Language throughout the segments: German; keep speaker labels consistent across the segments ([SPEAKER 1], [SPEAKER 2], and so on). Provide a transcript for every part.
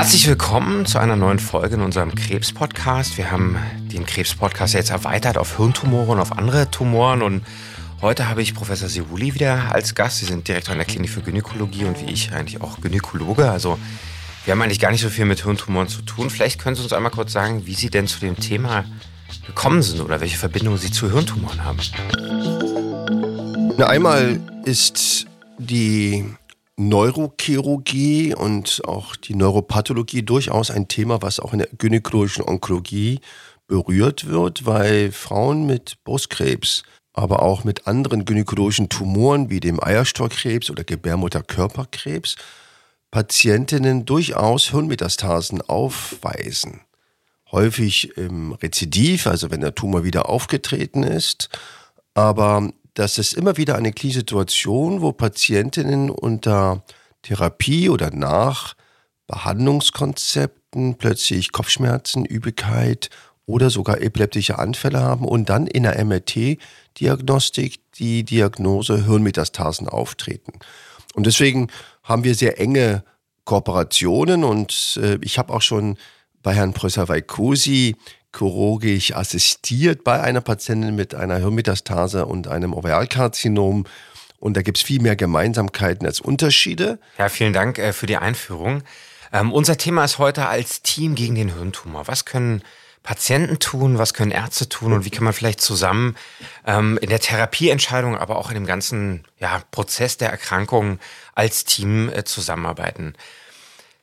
[SPEAKER 1] Herzlich willkommen zu einer neuen Folge in unserem Krebs-Podcast. Wir haben den Krebs-Podcast jetzt erweitert auf Hirntumore und auf andere Tumoren und heute habe ich Professor Sewuli wieder als Gast. Sie sind Direktor an der Klinik für Gynäkologie und wie ich eigentlich auch Gynäkologe. Also wir haben eigentlich gar nicht so viel mit Hirntumoren zu tun. Vielleicht können Sie uns einmal kurz sagen, wie Sie denn zu dem Thema gekommen sind oder welche Verbindung Sie zu Hirntumoren haben.
[SPEAKER 2] Na, einmal ist die Neurochirurgie und auch die Neuropathologie durchaus ein Thema, was auch in der gynäkologischen Onkologie berührt wird, weil Frauen mit Brustkrebs, aber auch mit anderen gynäkologischen Tumoren wie dem Eierstockkrebs oder Gebärmutterkörperkrebs Patientinnen durchaus Hirnmetastasen aufweisen. Häufig im Rezidiv, also wenn der Tumor wieder aufgetreten ist, aber dass es immer wieder eine Klinisituation, wo Patientinnen unter Therapie oder nach Behandlungskonzepten plötzlich Kopfschmerzen, Übelkeit oder sogar epileptische Anfälle haben und dann in der MRT-Diagnostik die Diagnose Hirnmetastasen auftreten. Und deswegen haben wir sehr enge Kooperationen und äh, ich habe auch schon bei Herrn Professor Vaikosi chirurgisch assistiert bei einer Patientin mit einer Hirnmetastase und einem Ovarialkarzinom. Und da gibt es viel mehr Gemeinsamkeiten als Unterschiede.
[SPEAKER 1] Ja, vielen Dank äh, für die Einführung. Ähm, unser Thema ist heute als Team gegen den Hirntumor. Was können Patienten tun, was können Ärzte tun und wie kann man vielleicht zusammen ähm, in der Therapieentscheidung, aber auch in dem ganzen ja, Prozess der Erkrankung als Team äh, zusammenarbeiten?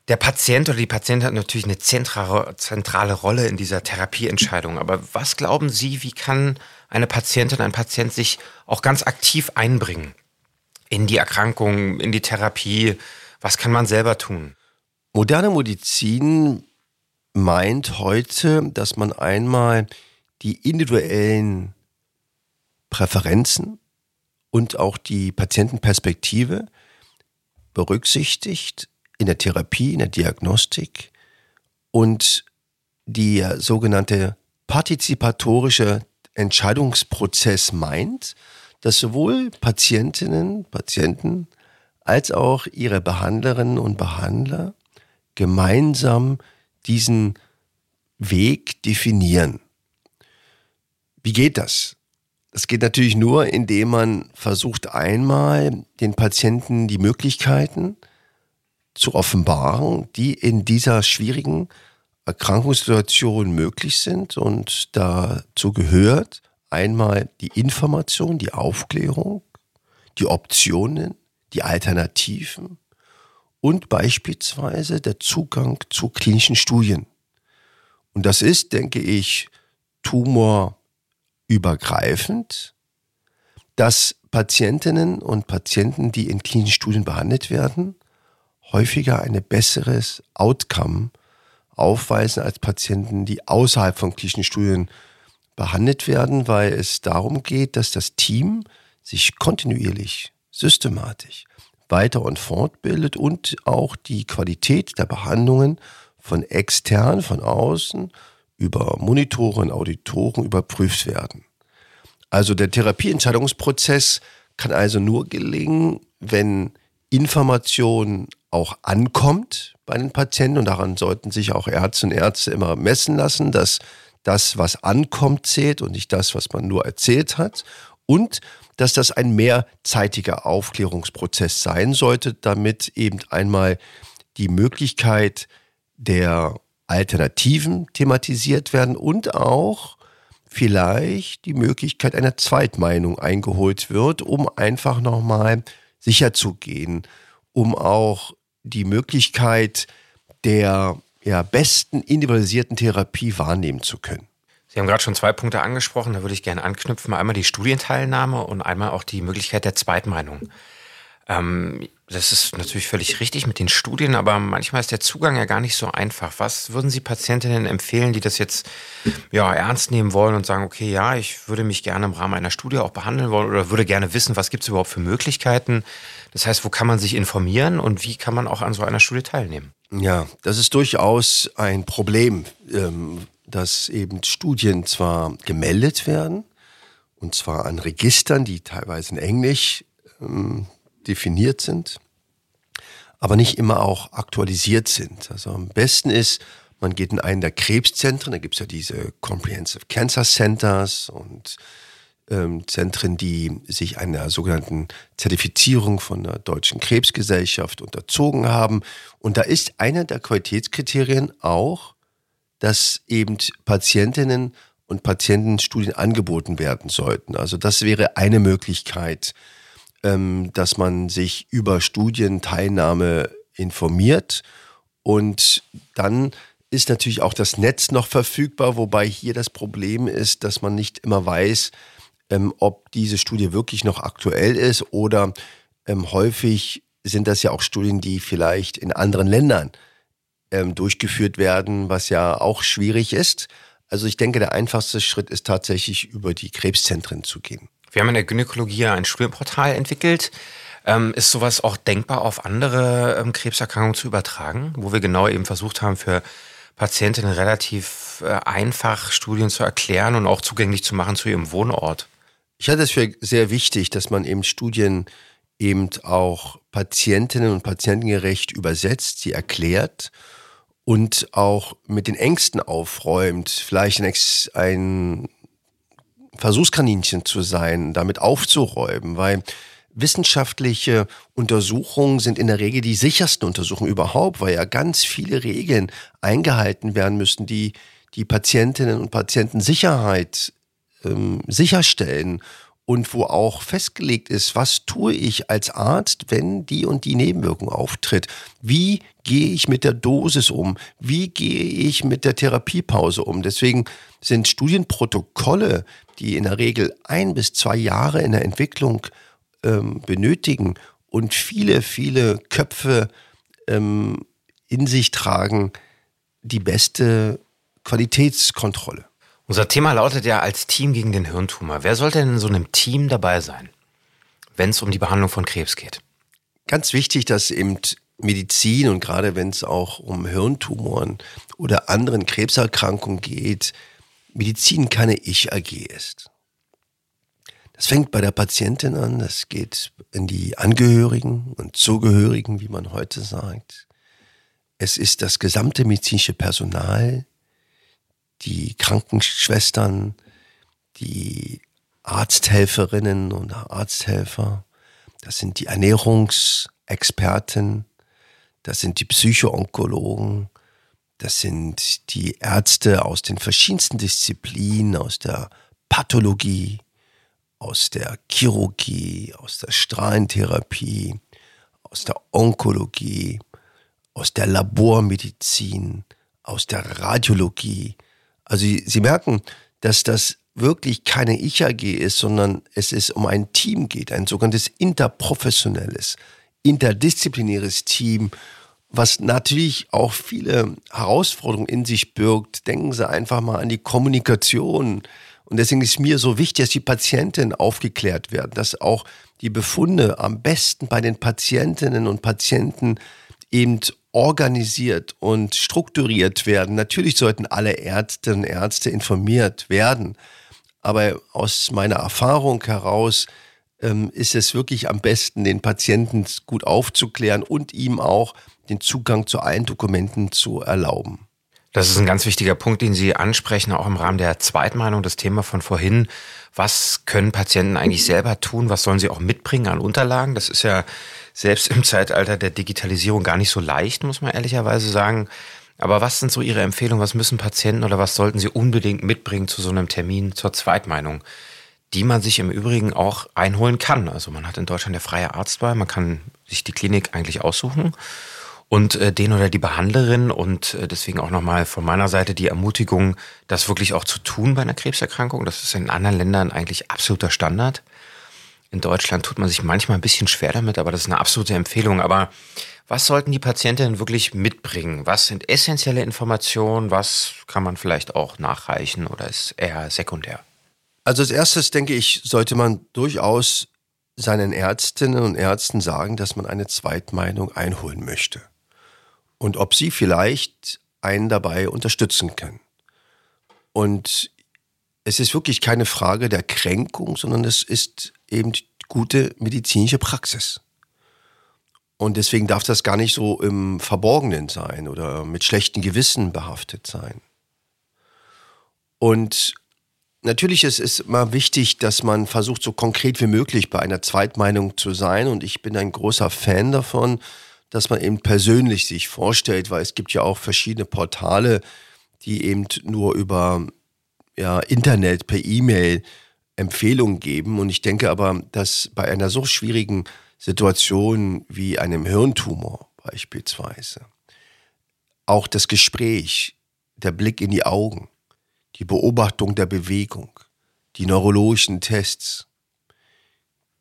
[SPEAKER 1] Der Patient oder die Patientin hat natürlich eine zentrale, zentrale Rolle in dieser Therapieentscheidung. Aber was glauben Sie, wie kann eine Patientin, ein Patient sich auch ganz aktiv einbringen in die Erkrankung, in die Therapie? Was kann man selber tun?
[SPEAKER 2] Moderne Medizin meint heute, dass man einmal die individuellen Präferenzen und auch die Patientenperspektive berücksichtigt in der Therapie, in der Diagnostik und die sogenannte partizipatorische Entscheidungsprozess meint, dass sowohl Patientinnen, Patienten als auch ihre Behandlerinnen und Behandler gemeinsam diesen Weg definieren. Wie geht das? Das geht natürlich nur, indem man versucht einmal den Patienten die Möglichkeiten zu offenbaren, die in dieser schwierigen Erkrankungssituation möglich sind. Und dazu gehört einmal die Information, die Aufklärung, die Optionen, die Alternativen und beispielsweise der Zugang zu klinischen Studien. Und das ist, denke ich, tumorübergreifend, dass Patientinnen und Patienten, die in klinischen Studien behandelt werden, häufiger ein besseres Outcome aufweisen als Patienten, die außerhalb von klinischen Studien behandelt werden, weil es darum geht, dass das Team sich kontinuierlich, systematisch weiter und fortbildet und auch die Qualität der Behandlungen von extern, von außen, über Monitoren, Auditoren überprüft werden. Also der Therapieentscheidungsprozess kann also nur gelingen, wenn Information auch ankommt bei den Patienten. Und daran sollten sich auch Ärzte und Ärzte immer messen lassen, dass das, was ankommt, zählt und nicht das, was man nur erzählt hat. Und dass das ein mehrzeitiger Aufklärungsprozess sein sollte, damit eben einmal die Möglichkeit der Alternativen thematisiert werden und auch vielleicht die Möglichkeit einer Zweitmeinung eingeholt wird, um einfach nochmal sicher zu gehen, um auch die Möglichkeit der ja, besten individualisierten Therapie wahrnehmen zu können.
[SPEAKER 1] Sie haben gerade schon zwei Punkte angesprochen, da würde ich gerne anknüpfen. Einmal die Studienteilnahme und einmal auch die Möglichkeit der Zweitmeinung. Ähm, das ist natürlich völlig richtig mit den Studien, aber manchmal ist der Zugang ja gar nicht so einfach. Was würden Sie Patientinnen empfehlen, die das jetzt ja, ernst nehmen wollen und sagen, okay, ja, ich würde mich gerne im Rahmen einer Studie auch behandeln wollen oder würde gerne wissen, was gibt es überhaupt für Möglichkeiten? Das heißt, wo kann man sich informieren und wie kann man auch an so einer Studie teilnehmen?
[SPEAKER 2] Ja, das ist durchaus ein Problem, ähm, dass eben Studien zwar gemeldet werden, und zwar an Registern, die teilweise in Englisch ähm, definiert sind. aber nicht immer auch aktualisiert sind. Also am besten ist, man geht in einen der Krebszentren, da gibt es ja diese Comprehensive Cancer Centers und ähm, Zentren, die sich einer sogenannten Zertifizierung von der Deutschen Krebsgesellschaft unterzogen haben. Und da ist einer der Qualitätskriterien auch, dass eben Patientinnen und Patienten Studien angeboten werden sollten. Also das wäre eine Möglichkeit, ähm, dass man sich über Studienteilnahme informiert und dann ist natürlich auch das Netz noch verfügbar, wobei hier das Problem ist, dass man nicht immer weiß, ähm, ob diese Studie wirklich noch aktuell ist oder ähm, häufig sind das ja auch Studien, die vielleicht in anderen Ländern ähm, durchgeführt werden, was ja auch schwierig ist. Also ich denke, der einfachste Schritt ist tatsächlich über die Krebszentren zu gehen.
[SPEAKER 1] Wir haben in der Gynäkologie ein Studienportal entwickelt. Ähm, ist sowas auch denkbar auf andere ähm, Krebserkrankungen zu übertragen, wo wir genau eben versucht haben, für Patientinnen relativ äh, einfach Studien zu erklären und auch zugänglich zu machen zu ihrem Wohnort?
[SPEAKER 2] Ich halte es für sehr wichtig, dass man eben Studien eben auch Patientinnen und Patientengerecht übersetzt, sie erklärt und auch mit den Ängsten aufräumt, vielleicht ein, ein Versuchskaninchen zu sein, damit aufzuräumen, weil wissenschaftliche Untersuchungen sind in der Regel die sichersten Untersuchungen überhaupt, weil ja ganz viele Regeln eingehalten werden müssen, die die Patientinnen und Patienten Sicherheit ähm, sicherstellen und wo auch festgelegt ist, was tue ich als Arzt, wenn die und die Nebenwirkung auftritt? Wie gehe ich mit der Dosis um? Wie gehe ich mit der Therapiepause um? Deswegen sind Studienprotokolle, die in der Regel ein bis zwei Jahre in der Entwicklung ähm, benötigen und viele, viele Köpfe ähm, in sich tragen, die beste Qualitätskontrolle.
[SPEAKER 1] Unser Thema lautet ja als Team gegen den Hirntumor. Wer sollte denn in so einem Team dabei sein, wenn es um die Behandlung von Krebs geht?
[SPEAKER 2] Ganz wichtig, dass eben Medizin und gerade wenn es auch um Hirntumoren oder anderen Krebserkrankungen geht, Medizin keine Ich-AG ist. Das fängt bei der Patientin an, das geht in die Angehörigen und Zugehörigen, wie man heute sagt. Es ist das gesamte medizinische Personal, die Krankenschwestern, die Arzthelferinnen und Arzthelfer, das sind die Ernährungsexperten, das sind die Psychoonkologen, das sind die Ärzte aus den verschiedensten Disziplinen, aus der Pathologie, aus der Chirurgie, aus der Strahlentherapie, aus der Onkologie, aus der Labormedizin, aus der Radiologie, also Sie, Sie merken, dass das wirklich keine Ich-AG ist, sondern es ist um ein Team geht, ein sogenanntes interprofessionelles, interdisziplinäres Team, was natürlich auch viele Herausforderungen in sich birgt. Denken Sie einfach mal an die Kommunikation. Und deswegen ist mir so wichtig, dass die Patientinnen aufgeklärt werden, dass auch die Befunde am besten bei den Patientinnen und Patienten eben organisiert und strukturiert werden. Natürlich sollten alle Ärztinnen und Ärzte informiert werden, aber aus meiner Erfahrung heraus ähm, ist es wirklich am besten, den Patienten gut aufzuklären und ihm auch den Zugang zu allen Dokumenten zu erlauben.
[SPEAKER 1] Das ist ein ganz wichtiger Punkt, den Sie ansprechen, auch im Rahmen der Zweitmeinung, das Thema von vorhin. Was können Patienten eigentlich selber tun? Was sollen sie auch mitbringen an Unterlagen? Das ist ja selbst im Zeitalter der Digitalisierung gar nicht so leicht, muss man ehrlicherweise sagen. Aber was sind so Ihre Empfehlungen? Was müssen Patienten oder was sollten sie unbedingt mitbringen zu so einem Termin zur Zweitmeinung, die man sich im Übrigen auch einholen kann? Also man hat in Deutschland der freie Arztwahl, man kann sich die Klinik eigentlich aussuchen und äh, den oder die Behandlerin und äh, deswegen auch nochmal von meiner Seite die Ermutigung, das wirklich auch zu tun bei einer Krebserkrankung. Das ist in anderen Ländern eigentlich absoluter Standard. In Deutschland tut man sich manchmal ein bisschen schwer damit, aber das ist eine absolute Empfehlung. Aber was sollten die Patientinnen wirklich mitbringen? Was sind essentielle Informationen? Was kann man vielleicht auch nachreichen oder ist eher sekundär?
[SPEAKER 2] Also als erstes denke ich, sollte man durchaus seinen Ärztinnen und Ärzten sagen, dass man eine Zweitmeinung einholen möchte. Und ob sie vielleicht einen dabei unterstützen können. Und es ist wirklich keine Frage der Kränkung, sondern es ist eben gute medizinische Praxis. Und deswegen darf das gar nicht so im Verborgenen sein oder mit schlechten Gewissen behaftet sein. Und natürlich ist es immer wichtig, dass man versucht, so konkret wie möglich bei einer Zweitmeinung zu sein. Und ich bin ein großer Fan davon, dass man eben persönlich sich vorstellt, weil es gibt ja auch verschiedene Portale, die eben nur über ja, Internet, per E-Mail Empfehlungen geben. Und ich denke aber, dass bei einer so schwierigen Situation wie einem Hirntumor beispielsweise auch das Gespräch, der Blick in die Augen, die Beobachtung der Bewegung, die neurologischen Tests,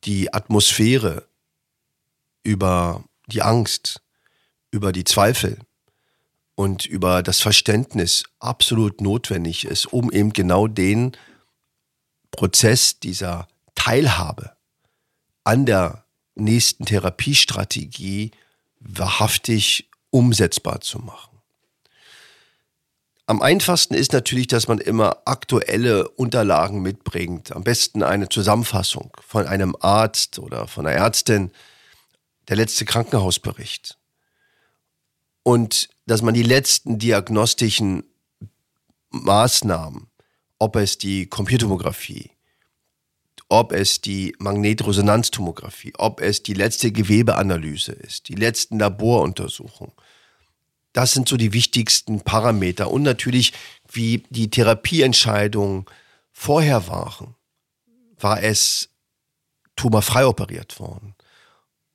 [SPEAKER 2] die Atmosphäre über die Angst, über die Zweifel und über das Verständnis absolut notwendig ist, um eben genau den Prozess dieser Teilhabe an der nächsten Therapiestrategie wahrhaftig umsetzbar zu machen. Am einfachsten ist natürlich, dass man immer aktuelle Unterlagen mitbringt. Am besten eine Zusammenfassung von einem Arzt oder von einer Ärztin, der letzte Krankenhausbericht. Und dass man die letzten diagnostischen Maßnahmen ob es die Computertomographie, ob es die Magnetresonanztomographie, ob es die letzte Gewebeanalyse ist, die letzten Laboruntersuchungen. Das sind so die wichtigsten Parameter und natürlich, wie die Therapieentscheidungen vorher waren. War es tumorfrei operiert worden?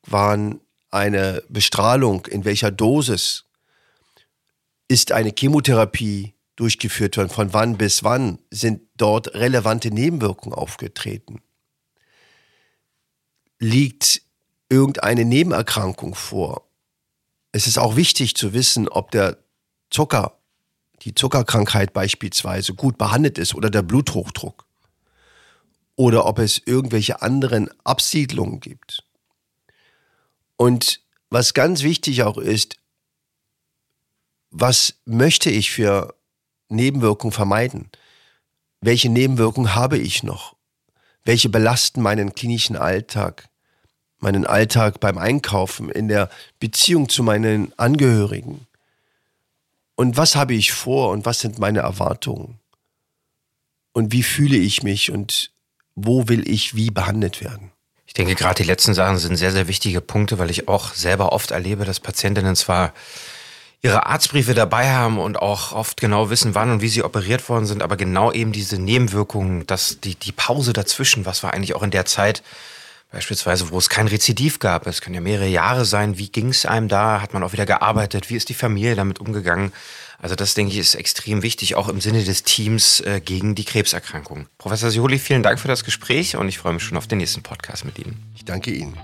[SPEAKER 2] Waren eine Bestrahlung in welcher Dosis? Ist eine Chemotherapie durchgeführt werden, von wann bis wann sind dort relevante Nebenwirkungen aufgetreten. Liegt irgendeine Nebenerkrankung vor? Es ist auch wichtig zu wissen, ob der Zucker, die Zuckerkrankheit beispielsweise gut behandelt ist oder der Bluthochdruck. Oder ob es irgendwelche anderen Absiedlungen gibt. Und was ganz wichtig auch ist, was möchte ich für Nebenwirkungen vermeiden? Welche Nebenwirkungen habe ich noch? Welche belasten meinen klinischen Alltag? Meinen Alltag beim Einkaufen, in der Beziehung zu meinen Angehörigen? Und was habe ich vor und was sind meine Erwartungen? Und wie fühle ich mich und wo will ich wie behandelt werden?
[SPEAKER 1] Ich denke, gerade die letzten Sachen sind sehr, sehr wichtige Punkte, weil ich auch selber oft erlebe, dass Patientinnen zwar ihre Arztbriefe dabei haben und auch oft genau wissen, wann und wie sie operiert worden sind, aber genau eben diese Nebenwirkungen, dass die, die Pause dazwischen, was war eigentlich auch in der Zeit, beispielsweise, wo es kein Rezidiv gab, es können ja mehrere Jahre sein, wie ging es einem da, hat man auch wieder gearbeitet, wie ist die Familie damit umgegangen? Also das, denke ich, ist extrem wichtig, auch im Sinne des Teams äh, gegen die Krebserkrankung. Professor Sioli, vielen Dank für das Gespräch und ich freue mich schon auf den nächsten Podcast mit Ihnen.
[SPEAKER 2] Ich danke Ihnen.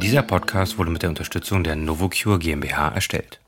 [SPEAKER 1] Dieser Podcast wurde mit der Unterstützung der Novocure GmbH erstellt.